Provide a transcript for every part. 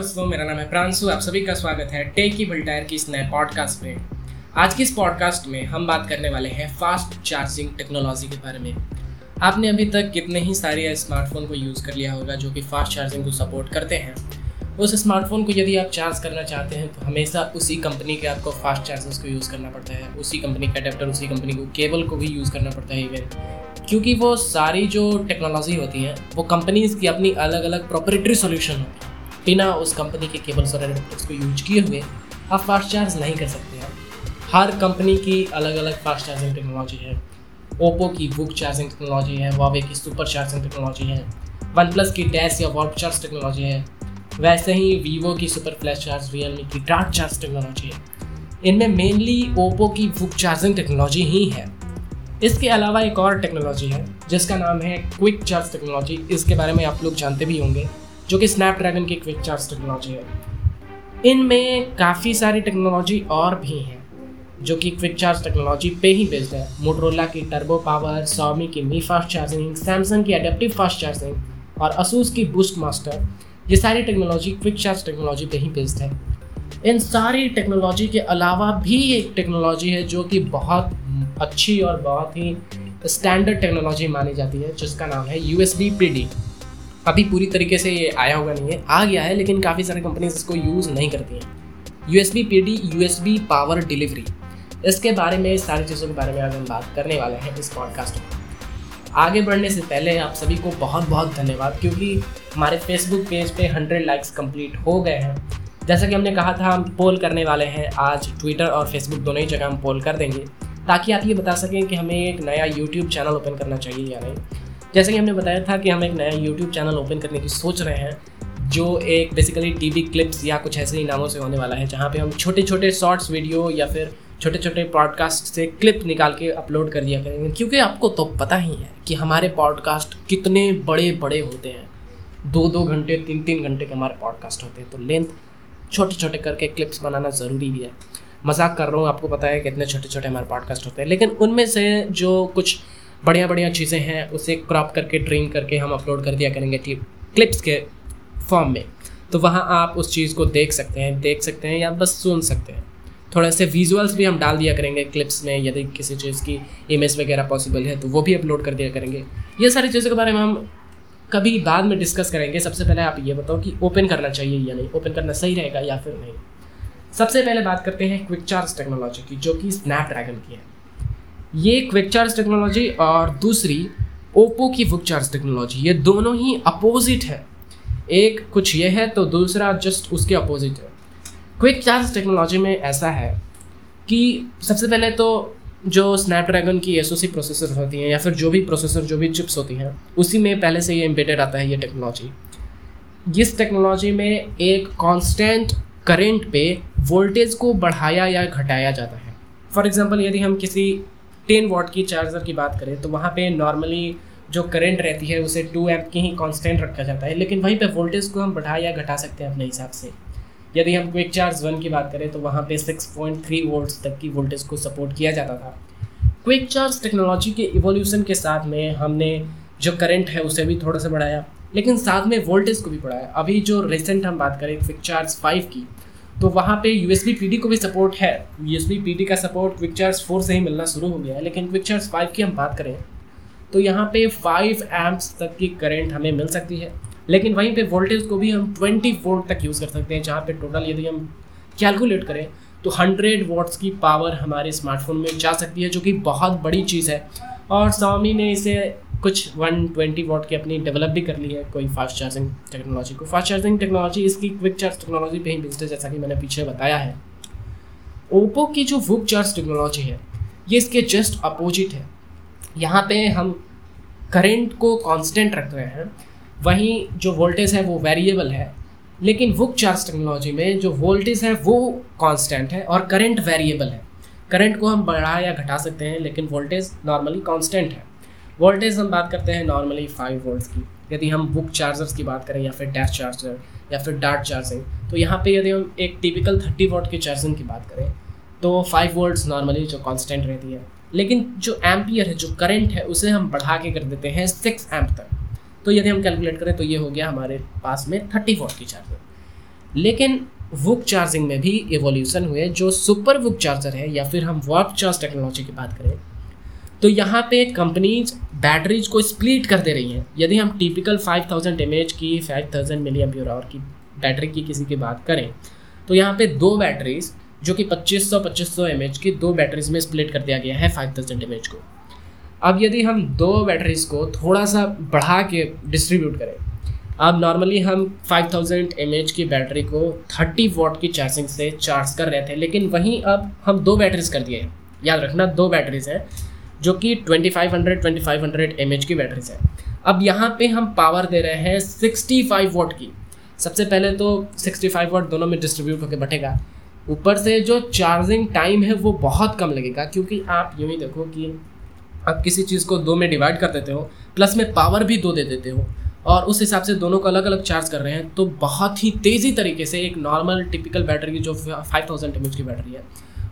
दोस्तों, मेरा नाम है प्रांशु, आप सभी का स्वागत है टेक की भल्टायर की इस नए पॉडकास्ट में आज की इस पॉडकास्ट में हम बात करने वाले हैं फास्ट चार्जिंग टेक्नोलॉजी के बारे में। आपने अभी तक कितने ही सारे स्मार्टफ़ोन को यूज़ कर लिया होगा जो कि फास्ट चार्जिंग को सपोर्ट करते हैं। उस स्मार्टफ़ोन को यदि आप चार्ज करना चाहते हैं तो हमेशा उसी कंपनी के आपको फास्ट चार्जर्स को यूज़ करना पड़ता है। उसी कंपनी का अडेप्टर उसी कंपनी को केबल को भी यूज़ करना पड़ता है इवन क्योंकि वो सारी जो टेक्नोलॉजी होती है, वो कंपनीज़ की अपनी अलग अलग प्रोपरेटरी सोल्यूशन होती है। बिना उस कंपनी के केबल्स और एडेप्टर्स को यूज़ किए हुए, आप फास्ट चार्ज नहीं कर सकते हैं। हर कंपनी की अलग अलग फास्ट चार्जिंग टेक्नोलॉजी है। ओप्पो की बुक चार्जिंग टेक्नोलॉजी है वावे की सुपर चार्जिंग टेक्नोलॉजी है वन प्लस की डैश या वॉल्प चार्ज टेक्नोलॉजी है, वैसे ही वीवो की सुपर फ्लैश चार्ज रियलमी की डार्ट चार्ज टेक्नोलॉजी है। इनमें मेनली ओप्पो की बुक चार्जिंग टेक्नोलॉजी ही है। इसके अलावा एक और टेक्नोलॉजी है, जिसका नाम है क्विक चार्ज टेक्नोलॉजी इसके बारे में आप लोग जानते भी होंगे। जो कि स्नैपड्रैगन की क्विक चार्ज टेक्नोलॉजी है। इनमें काफ़ी सारी टेक्नोलॉजी और भी हैं, जो कि क्विक चार्ज टेक्नोलॉजी पे ही बेस्ड है। मोटरोला की टर्बो पावर सोमी की मी फास्ट चार्जिंग सैमसंग की एडेप्टिव फास्ट चार्जिंग और असूस की बुस्ट मास्टर ये सारी टेक्नोलॉजी क्विक चार्ज टेक्नोलॉजी पे ही बेस्ड है। इन सारी टेक्नोलॉजी के अलावा भी एक टेक्नोलॉजी है जो कि बहुत अच्छी और बहुत ही स्टैंडर्ड टेक्नोलॉजी मानी जाती है, जिसका नाम है U S B P D अभी पूरी तरीके से ये आया हुआ नहीं है। आ गया है, लेकिन काफ़ी सारी कंपनीज़ इसको यूज़ नहीं करती हैं। U S B P D U S B power delivery इसके बारे में सारी चीज़ों के बारे में आज हम बात करने वाले हैं इस पॉडकास्ट में। आगे बढ़ने से पहले आप सभी को बहुत बहुत धन्यवाद, क्योंकि हमारे फेसबुक पेज पे हंड्रेड लाइक्स कंप्लीट हो गए हैं। जैसा कि हमने कहा था, हम पोल करने वाले हैं। आज ट्विटर और फेसबुक दोनों ही जगह हम पोल कर देंगे, ताकि आप ये बता सकें कि हमें एक नया यूट्यूब चैनल ओपन करना चाहिए या नहीं। जैसे कि हमने बताया था कि हम एक नया यूट्यूब चैनल ओपन करने की सोच रहे हैं, जो एक बेसिकली टीवी क्लिप्स या कुछ ऐसे ही नामों से होने वाला है, जहाँ पे हम छोटे छोटे शॉर्ट्स वीडियो या फिर छोटे छोटे पॉडकास्ट से क्लिप निकाल के अपलोड कर दिया करेंगे। क्योंकि आपको तो पता ही है कि हमारे पॉडकास्ट कितने बड़े बड़े होते हैं। दो दो घंटे तीन तीन घंटे के हमारे पॉडकास्ट होते हैं तो लेंथ छोटे छोटे करके क्लिप्स बनाना ज़रूरी भी है। मज़ाक कर रहा हूँ, आपको पता है कितने छोटे छोटे हमारे पॉडकास्ट होते हैं, लेकिन उनमें से जो कुछ बढ़िया बढ़िया चीज़ें हैं, उसे क्रॉप करके ट्रेन करके हम अपलोड कर दिया करेंगे क्लिप्स के फॉर्म में। तो वहाँ आप उस चीज़ को देख सकते हैं, देख सकते हैं या बस सुन सकते हैं। थोड़े से विजुअल्स भी हम डाल दिया करेंगे क्लिप्स में, यदि किसी चीज़ की इमेज वगैरह पॉसिबल है तो वो भी अपलोड कर दिया करेंगे। ये सारी चीज़ों के बारे में हम कभी बाद में डिस्कस करेंगे। सबसे पहले आप ये बताओ कि ओपन करना चाहिए या नहीं? ओपन करना सही रहेगा या फिर नहीं? सबसे पहले बात करते हैं क्विक चार्ज टेक्नोलॉजी की, जो कि स्नैपड्रैगन की है। ये क्विक चार्ज टेक्नोलॉजी और दूसरी ओप्पो की बुक चार्ज टेक्नोलॉजी ये दोनों ही अपोजिट है। एक कुछ ये है तो दूसरा जस्ट उसके अपोजिट है। क्विक चार्ज टेक्नोलॉजी में ऐसा है कि सबसे पहले तो जो स्नैपड्रैगन की एसओसी प्रोसेसर होती हैं या फिर जो भी प्रोसेसर जो भी चिप्स होती हैं, उसी में पहले से ये इम्पेटेड आता है ये टेक्नोलॉजी इस टेक्नोलॉजी में एक कांस्टेंट करंट पे वोल्टेज को बढ़ाया या घटाया जाता है। फॉर एग्जांपल यदि हम किसी टेन वॉट की चार्जर की बात करें तो वहाँ पे नॉर्मली जो करंट रहती है, उसे टू एम्प की ही कांस्टेंट रखा जाता है। लेकिन वहीं पे वोल्टेज को हम बढ़ा या घटा सकते हैं अपने हिसाब से। यदि हम क्विक चार्ज वन की बात करें तो वहाँ पे 6.3 वोल्ट्स तक की वोल्टेज को सपोर्ट किया जाता था। क्विक चार्ज टेक्नोलॉजी के इवोल्यूशन के साथ में हमने जो करंट है, उसे भी थोड़ा सा बढ़ाया। लेकिन साथ में वोल्टेज को भी बढ़ाया। अभी जो रिसेंट हम बात करें क्विक चार्ज फाइव की तो वहाँ पे यू एस को भी सपोर्ट है। यू एस का सपोर्ट क्विक चार्ज फोर से ही मिलना शुरू हो गया है, लेकिन क्विक चार्ज फाइव की हम बात करें तो यहाँ पे फाइव एम्प्स तक की करंट हमें मिल सकती है। लेकिन वहीं पे वोल्टेज को भी हम ट्वेंटी वोल्ट तक यूज़ कर सकते हैं, जहाँ पे टोटल यदि हम कैलकुलेट करें तो हंड्रेड वोट्स की पावर हमारे स्मार्टफ़ोन में जा सकती है, जो कि बहुत बड़ी चीज़ है। और स्वामी ने इसे कुछ 120 ट्वेंटी वॉट की अपनी डेवलप भी कर ली है, कोई फास्ट चार्जिंग टेक्नोलॉजी को। फास्ट चार्जिंग टेक्नोलॉजी इसकी क्विक चार्ज टेक्नोलॉजी पे ही बेस्ड है, जैसा कि मैंने पीछे बताया है। ओप्पो की जो वुक चार्ज टेक्नोलॉजी है, ये इसके जस्ट अपोजिट है। यहाँ पे हम करेंट को कांस्टेंट रख रहे हैं, वहीं जो वोल्टेज है वो वेरिएबल है, लेकिन वुक चार्ज टेक्नोलॉजी में जो वोल्टेज है वो कांस्टेंट है और करंट वेरिएबल है। करंट को हम बढ़ा या घटा सकते हैं, लेकिन वोल्टेज नॉर्मली कांस्टेंट है। वोल्टेज हम बात करते हैं नॉर्मली फाइव वोल्ट्स की। यदि हम बुक चार्जर्स की बात करें या फिर डैश चार्जर या फिर डार्ट चार्जिंग तो यहाँ पे यदि हम एक टिपिकल थर्टी वोल्ट की चार्जिंग की बात करें तो फाइव वोल्ट्स नॉर्मली जो कांस्टेंट रहती है। लेकिन जो एम्पियर है, जो करंट है, उसे हम बढ़ा के कर देते हैं सिक्स एम्प तक। तो यदि हम कैलकुलेट करें तो ये हो गया हमारे पास में थर्टी वोल्ट की चार्जर लेकिन वुक चार्जिंग में भी एवोल्यूशन हुए, जो सुपर वुक चार्जर है, या फिर हम वाप चार्ज टेक्नोलॉजी की बात करें तो यहाँ पे कंपनीज़ बैटरीज को स्प्लिट कर दे रही हैं। यदि हम टिपिकल 5000 थाउज़ेंड की 5000 थाउज़ेंड मिली आवर की बैटरी की किसी की बात करें तो यहाँ पे दो बैटरीज जो कि 2500 2500 एम की दो बैटरीज में स्प्लिट कर दिया गया है 5000 थाउज़ेंड को। अब यदि हम दो बैटरीज को थोड़ा सा बढ़ा के डिस्ट्रीब्यूट करें अब नॉर्मली हम 5000 थाउज़ेंड की बैटरी को 30 वॉट की चार्जिंग से चार्ज कर रहे थे, लेकिन वहीं अब हम दो बैटरीज कर दिए हैं। याद रखना, दो बैटरीज हैं, जो कि 2500 2500 एमएच की बैटरीज हैं। अब यहाँ पे हम पावर दे रहे हैं 65 वॉट की। सबसे पहले तो 65 वॉट दोनों में डिस्ट्रीब्यूट होकर बटेगा। ऊपर से जो चार्जिंग टाइम है, वो बहुत कम लगेगा, क्योंकि आप यूँ ही देखो कि आप किसी चीज़ को दो में डिवाइड कर देते हो प्लस में पावर भी दो दे देते हो। और उस हिसाब से दोनों को अलग अलग चार्ज कर रहे हैं तो बहुत ही तेज़ी तरीके से एक नॉर्मल टिपिकल बैटरी की जो फाइव थाउज़ेंड एम की बैटरी है,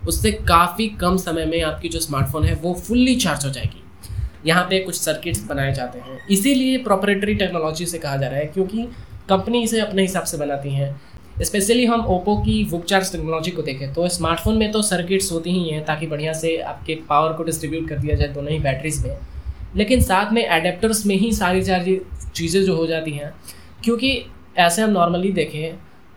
उससे काफ़ी कम समय में आपकी जो स्मार्टफ़ोन है, वो फुल्ली चार्ज हो जाएगी। यहाँ पे कुछ सर्किट्स बनाए जाते हैं। इसीलिए प्रॉपरेटरी टेक्नोलॉजी से कहा जा रहा है, क्योंकि कंपनी इसे अपने हिसाब से बनाती हैं। स्पेशली हम ओप्पो की वुक चार्ज टेक्नोलॉजी को देखें तो स्मार्टफ़ोन में तो सर्किट्स होती ही हैं, ताकि बढ़िया से आपके पावर को डिस्ट्रीब्यूट कर दिया जाए दोनों ही बैटरीज में। लेकिन साथ में एडेप्टर्स में ही सारी सारी चीज़ें जो हो जाती हैं, क्योंकि ऐसे हम नॉर्मली देखें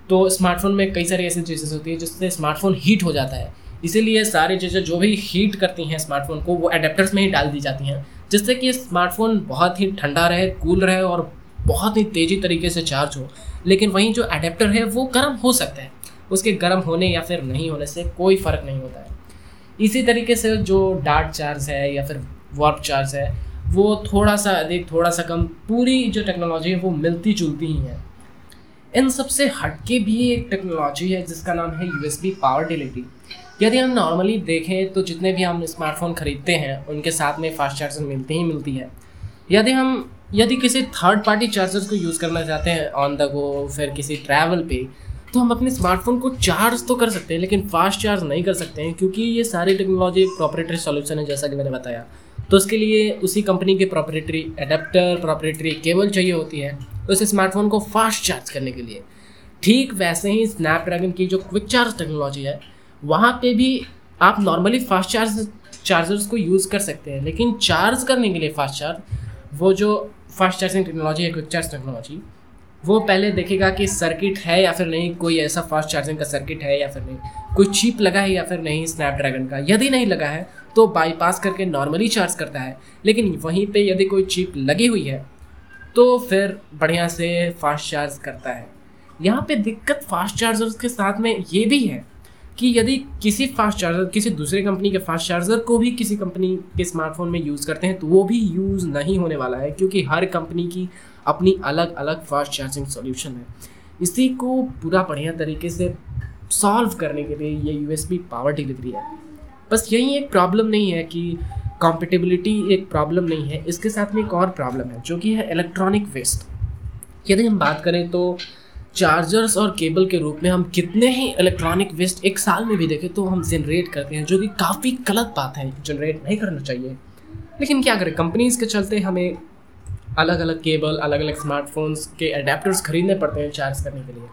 तो स्मार्टफ़ोन में कई सारी ऐसी चीज़ें होती हैं जिससे स्मार्टफ़ोन हीट हो जाता है। इसीलिए सारी चीज़ें जो भी हीट करती हैं स्मार्टफ़ोन को, वो एडेप्टर्स में ही डाल दी जाती हैं, जिससे कि स्मार्टफ़ोन बहुत ही ठंडा रहे कूल रहे और बहुत ही तेज़ी तरीके से चार्ज हो। लेकिन वहीं जो एडेप्टर है, वो गर्म हो सकता है। उसके गर्म होने या फिर नहीं होने से कोई फ़र्क नहीं होता है। इसी तरीके से जो डार्ट चार्ज है या फिर वार्प चार्ज है, वो थोड़ा सा अधिक थोड़ा सा कम, पूरी जो टेक्नोलॉजी है वो मिलती जुलती ही है। इन सबसे हटके भी एक टेक्नोलॉजी है, जिसका नाम है यूएसबी पावर डिलीवरी यदि हम नॉर्मली देखें तो जितने भी हम स्मार्टफ़ोन खरीदते हैं, उनके साथ में फास्ट चार्जर मिलती ही मिलती है। यदि हम, यदि किसी थर्ड पार्टी चार्जर को यूज़ करना चाहते हैं ऑन द गो फिर किसी ट्रैवल पे तो हम अपने स्मार्टफ़ोन को चार्ज तो कर सकते हैं, लेकिन फास्ट चार्ज नहीं कर सकते हैं, क्योंकि ये सारी टेक्नोलॉजी प्रॉपरेटरी सॉल्यूशन है, जैसा कि मैंने बताया। तो उसके लिए उसी कंपनी के प्रॉपरेटरी एडेप्टर प्रॉपरेटरी केबल चाहिए होती है उस स्मार्टफ़ोन को फास्ट चार्ज करने के लिए। ठीक वैसे ही स्नैपड्रैगन की जो क्विक चार्ज टेक्नोलॉजी है, वहाँ पे भी आप नॉर्मली फास्ट चार्ज चार्जर्स को यूज़ कर सकते हैं, लेकिन चार्ज करने के लिए फास्ट चार्ज वो जो फास्ट चार्जिंग टेक्नोलॉजी है क्विक चार्ज टेक्नोलॉजी वो पहले देखेगा कि सर्किट है या फिर नहीं, कोई ऐसा फास्ट चार्जिंग का सर्किट है या फिर नहीं, कोई चीप लगा है या फिर नहीं स्नैपड्रैगन का। यदि नहीं लगा है तो बाईपास करके नॉर्मली चार्ज करता है। लेकिन वहीं पे यदि कोई चिप लगी हुई है तो फिर बढ़िया से फास्ट चार्ज करता है। यहाँ पे दिक्कत फास्ट चार्जर्स के साथ में ये भी है कि यदि किसी फास्ट चार्जर किसी दूसरे कंपनी के फास्ट चार्जर को भी किसी कंपनी के स्मार्टफ़ोन में यूज़ करते हैं तो वो भी यूज़ नहीं होने वाला है, क्योंकि हर कंपनी की अपनी अलग अलग फास्ट चार्जिंग सॉल्यूशन है। इसी को पूरा बढ़िया तरीके से सॉल्व करने के लिए ये यू पावर डिलीवरी है। बस यही एक प्रॉब्लम नहीं है कि कॉम्पिटेबिलिटी एक प्रॉब्लम नहीं है, इसके साथ में एक और प्रॉब्लम है, जो कि है इलेक्ट्रॉनिक वेस्ट यदि हम बात करें तो चार्जर्स और केबल के रूप में हम कितने ही इलेक्ट्रॉनिक वेस्ट एक साल में भी देखें तो हम जनरेट करते हैं, जो कि काफ़ी गलत बात है जनरेट नहीं करना चाहिए। लेकिन क्या करें कंपनीज़ के चलते हमें अलग अलग केबल अलग अलग स्मार्टफोन्स के अडेप्टर्स खरीदने पड़ते हैं चार्ज करने के लिए।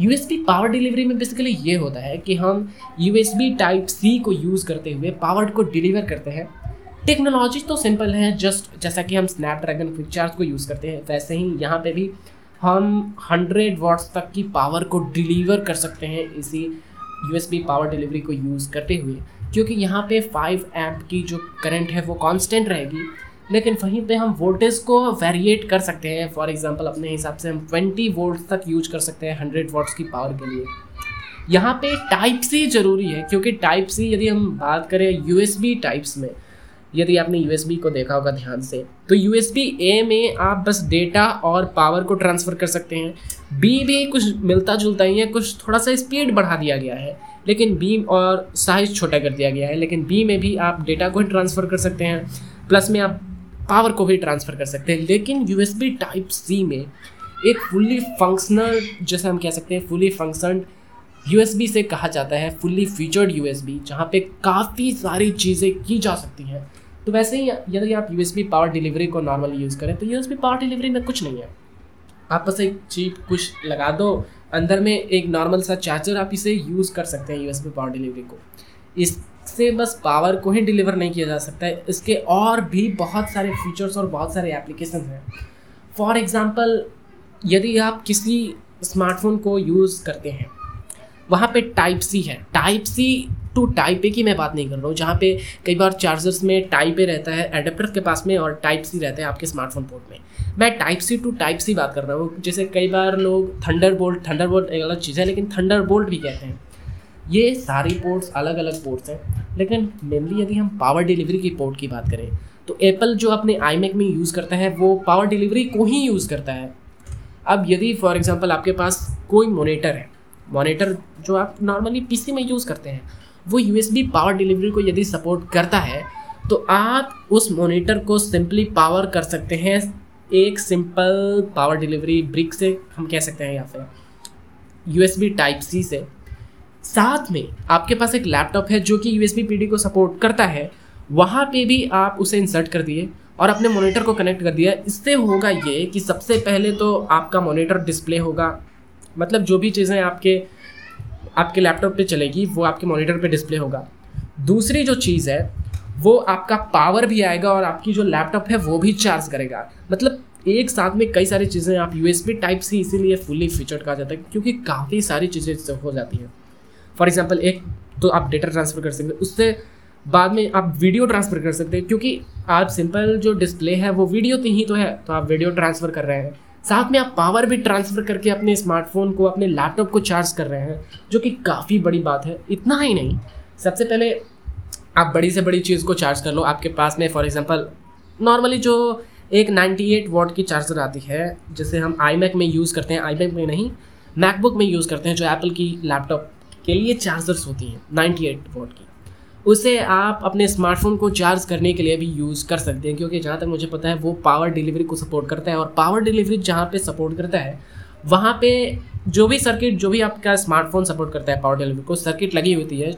USB पावर डिलीवरी में बेसिकली ये होता है कि हम USB टाइप सी को यूज़ करते हुए पावर को डिलीवर करते हैं। टेक्नोलॉजी तो सिंपल है जस्ट जैसा कि हम स्नैपड्रैगन क्विक चार्ज को यूज़ करते हैं, वैसे ही यहाँ पे भी हम हंड्रेड वाट्स तक की पावर को डिलीवर कर सकते हैं इसी USB पावर डिलीवरी को यूज़ करते हुए। क्योंकि यहाँ पे फाइव एम्प की जो करंट है वो कांस्टेंट रहेगी लेकिन वहीं पे हम वोल्टेज को वेरिएट कर सकते हैं। फॉर एग्जांपल अपने हिसाब से हम 20 वोल्ट तक यूज़ कर सकते हैं 100 वोल्ट्स की पावर के लिए। यहाँ पे टाइप सी ज़रूरी है, क्योंकि टाइप सी यदि हम बात करें यूएसबी टाइप्स में, यदि आपने यूएसबी को देखा होगा ध्यान से तो यूएसबी ए में आप बस डेटा और पावर को ट्रांसफ़र कर सकते हैं। बी भी कुछ मिलता जुलता ही है, कुछ थोड़ा सा स्पीड बढ़ा दिया गया है, लेकिन बी और साइज़ छोटा कर दिया गया है, लेकिन बी में भी आप डेटा को ट्रांसफ़र कर सकते हैं। प्लस में आप पावर को भी ट्रांसफ़र कर सकते हैं। लेकिन U S B type C में एक फुल्ली फंक्शनल जैसे हम कह सकते हैं fully function U S B से कहा जाता है fully featured U S B जहाँ पर काफ़ी सारी चीज़ें की जा सकती हैं। तो वैसे ही यदि आप U S B power delivery को नॉर्मली यूज़ करें तो U S B power delivery में कुछ नहीं है। आप बस एक चीप कुछ लगा दो, अंदर में एक नॉर्मल सा चार्जर आप इसे यूज़ कर सकते हैं U S B power delivery को। इससे बस पावर को ही डिलीवर नहीं किया जा सकता है। इसके और भी बहुत सारे फीचर्स और बहुत सारे एप्लीकेशन हैं। फॉर एग्ज़ाम्पल यदि आप किसी स्मार्टफ़ोन को यूज़ करते हैं, वहाँ पे टाइप सी है। Type C to type A की मैं बात नहीं कर रहा हूँ, जहाँ पे कई बार चार्जर्स में टाइप ए रहता है एडेप्टर के पास में और टाइप सी रहता है आपके स्मार्टफ़ोन पोर्ट में। मैं type C to type C बात कर रहा हूँ, जैसे कई बार लोग थंडर बोल्ट थंडर बोल्ट एक अलग चीज़ है, लेकिन थंडर बोल्ट भी कहते हैं। ये सारी पोर्ट्स अलग अलग पोर्ट्स हैं, लेकिन मेनली यदि हम पावर डिलीवरी की पोर्ट की बात करें तो एप्पल जो अपने आई में यूज़ करता है, वो पावर डिलीवरी को ही यूज़ करता है। अब यदि फॉर एग्ज़ाम्पल आपके पास कोई मोनीटर है मोनीटर जो आप नॉर्मली पीसी में यूज़ करते हैं, वो यूएसबी पावर डिलीवरी को यदि सपोर्ट करता है तो आप उस मोनीटर को सिंपली पावर कर सकते हैं, एक सिंपल पावर डिलीवरी ब्रिक से, हम कह सकते हैं या फिर यूएसबी टाइप सी से। साथ में आपके पास एक लैपटॉप है जो कि यूएसबी पीडी को सपोर्ट करता है, वहाँ पे भी आप उसे इंसर्ट कर दिए और अपने मॉनिटर को कनेक्ट कर दिया। इससे होगा ये कि सबसे पहले तो आपका मॉनिटर डिस्प्ले होगा। मतलब जो भी चीज़ें आपके आपके लैपटॉप पे चलेगी, वो आपके मॉनिटर पे डिस्प्ले होगा। दूसरी जो चीज़ है, वो आपका पावर भी आएगा और आपकी जो लैपटॉप है, वो भी चार्ज करेगा। मतलब एक साथ में कई सारी चीज़ें आप यू एस टाइप से इसीलिए फुल्ली फीचर्ड कहा जाता है, क्योंकि काफ़ी सारी चीज़ें इससे हो जाती हैं। फॉर एग्ज़ाम्पल एक तो आप डेटा ट्रांसफ़र कर सकते उससे बाद में आप वीडियो ट्रांसफ़र कर सकते हैं, क्योंकि आप सिंपल जो डिस्प्ले है, वो वीडियो ही तो है तो आप वीडियो ट्रांसफ़र कर रहे हैं। साथ में आप पावर भी ट्रांसफ़र करके अपने स्मार्टफ़ोन को, अपने लैपटॉप को चार्ज कर रहे हैं, जो कि काफ़ी बड़ी बात है, इतना ही नहीं। सबसे पहले आप बड़ी से बड़ी चीज़ को चार्ज कर लो, आपके पास में फॉर एग्ज़ाम्पल नॉर्मली जो एक 98 वॉट की चार्जर आती है, जिसे हम आई में यूज़ करते हैं आई में नहीं मैकबुक में यूज़ करते हैं, जो एप्पल की लैपटॉप के लिए चार्जर्स होती हैं 98 वॉट की। उसे आप अपने स्मार्टफ़ोन को चार्ज करने के लिए भी यूज़ कर सकते हैं, क्योंकि जहाँ तक मुझे पता है, वो पावर डिलीवरी को सपोर्ट करता है और पावर डिलीवरी जहाँ पे सपोर्ट करता है, वहाँ पे जो भी सर्किट जो भी आपका स्मार्टफ़ोन सपोर्ट करता है पावर डिलीवरी को सर्किट लगी होती है,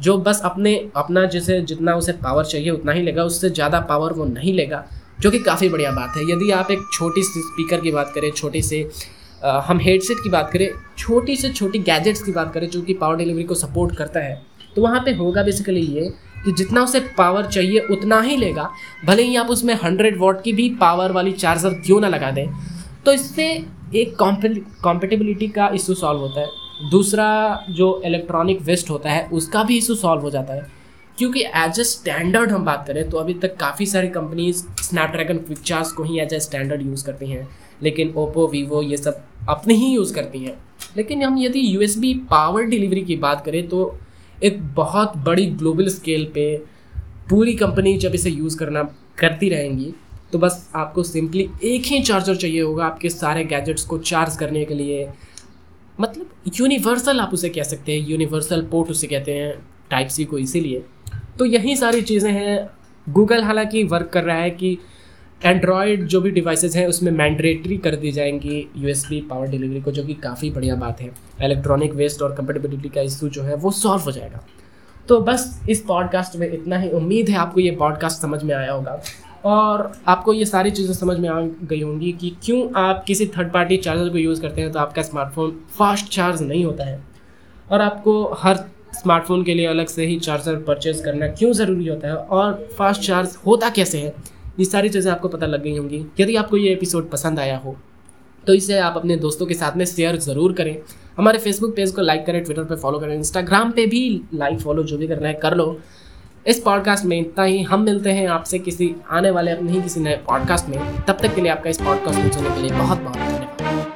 जो बस अपने, अपना जैसे जितना उसे पावर चाहिए उतना ही लेगा, उससे ज़्यादा पावर वो नहीं लेगा, जो कि काफ़ी बढ़िया बात है। यदि आप एक छोटी सी स्पीकर की बात करें, छोटे से हम हेडसेट की बात करें छोटी से छोटी गैजेट्स की बात करें, जो कि पावर डिलीवरी को सपोर्ट करता है तो वहाँ पे होगा बेसिकली ये कि जितना उसे पावर चाहिए, उतना ही लेगा। भले ही आप उसमें हंड्रेड वॉट की भी पावर वाली चार्जर क्यों ना लगा दें। तो इससे एक कॉम्पेटिबिलिटी का इशू सॉल्व होता है। दूसरा जो इलेक्ट्रॉनिक वेस्ट होता है, उसका भी इशू सॉल्व हो जाता है। क्योंकि एज ए स्टैंडर्ड हम बात करें तो अभी तक काफ़ी सारी कंपनीज़ स्नैपड्रैगन क्विक चार्ज को ही एज ए स्टैंडर्ड यूज़ करती हैं। लेकिन ओप्पो वीवो ये सब अपने ही यूज़ करती हैं। लेकिन हम यदि यूएसबी पावर डिलीवरी की बात करें तो एक बहुत बड़ी ग्लोबल स्केल पे पूरी कंपनी जब इसे यूज़ करना, करती रहेंगी तो बस आपको सिंपली एक ही चार्जर चाहिए होगा आपके सारे गैजेट्स को चार्ज करने के लिए। मतलब यूनिवर्सल आप उसे कह सकते हैं यूनिवर्सल पोर्ट उसे कहते हैं टाइप सी को इसीलिए। तो यही सारी चीज़ें हैं। गूगल हालाँकि वर्क कर रहा है कि एंड्रॉयड जो भी डिवाइसेज हैं, उसमें मैंडेटरी कर दी जाएँगी यूएसबी पावर डिलीवरी को, जो कि काफ़ी बढ़िया बात है। इलेक्ट्रॉनिक वेस्ट और कंपेटेबिलिटी का इशू जो है, वो सॉल्व हो जाएगा। तो बस इस पॉडकास्ट में इतना ही। उम्मीद है आपको ये पॉडकास्ट समझ में आया होगा। और आपको ये सारी चीज़ें समझ में आ गई होंगी कि क्यों आप किसी थर्ड पार्टी चार्जर को यूज़ करते हैं तो आपका स्मार्टफ़ोन फास्ट चार्ज नहीं होता है। और आपको हर स्मार्टफ़ोन के लिए अलग से ही चार्जर परचेज करना क्यों ज़रूरी होता है? और फास्ट चार्ज होता कैसे है? ये सारी चीज़ें आपको पता लग गई होंगी। यदि आपको ये एपिसोड पसंद आया हो तो इसे आप अपने दोस्तों के साथ में शेयर ज़रूर करें। हमारे फेसबुक पेज को लाइक करें ट्विटर पर फॉलो करें इंस्टाग्राम पर भी लाइक फॉलो जो भी करना है कर लो। इस पॉडकास्ट में इतना ही। हम मिलते हैं आपसे किसी आने वाले अपने ही किसी नए पॉडकास्ट में। तब तक के लिए आपका इस पॉडकास्ट में सुनने के लिए बहुत बहुत धन्यवाद।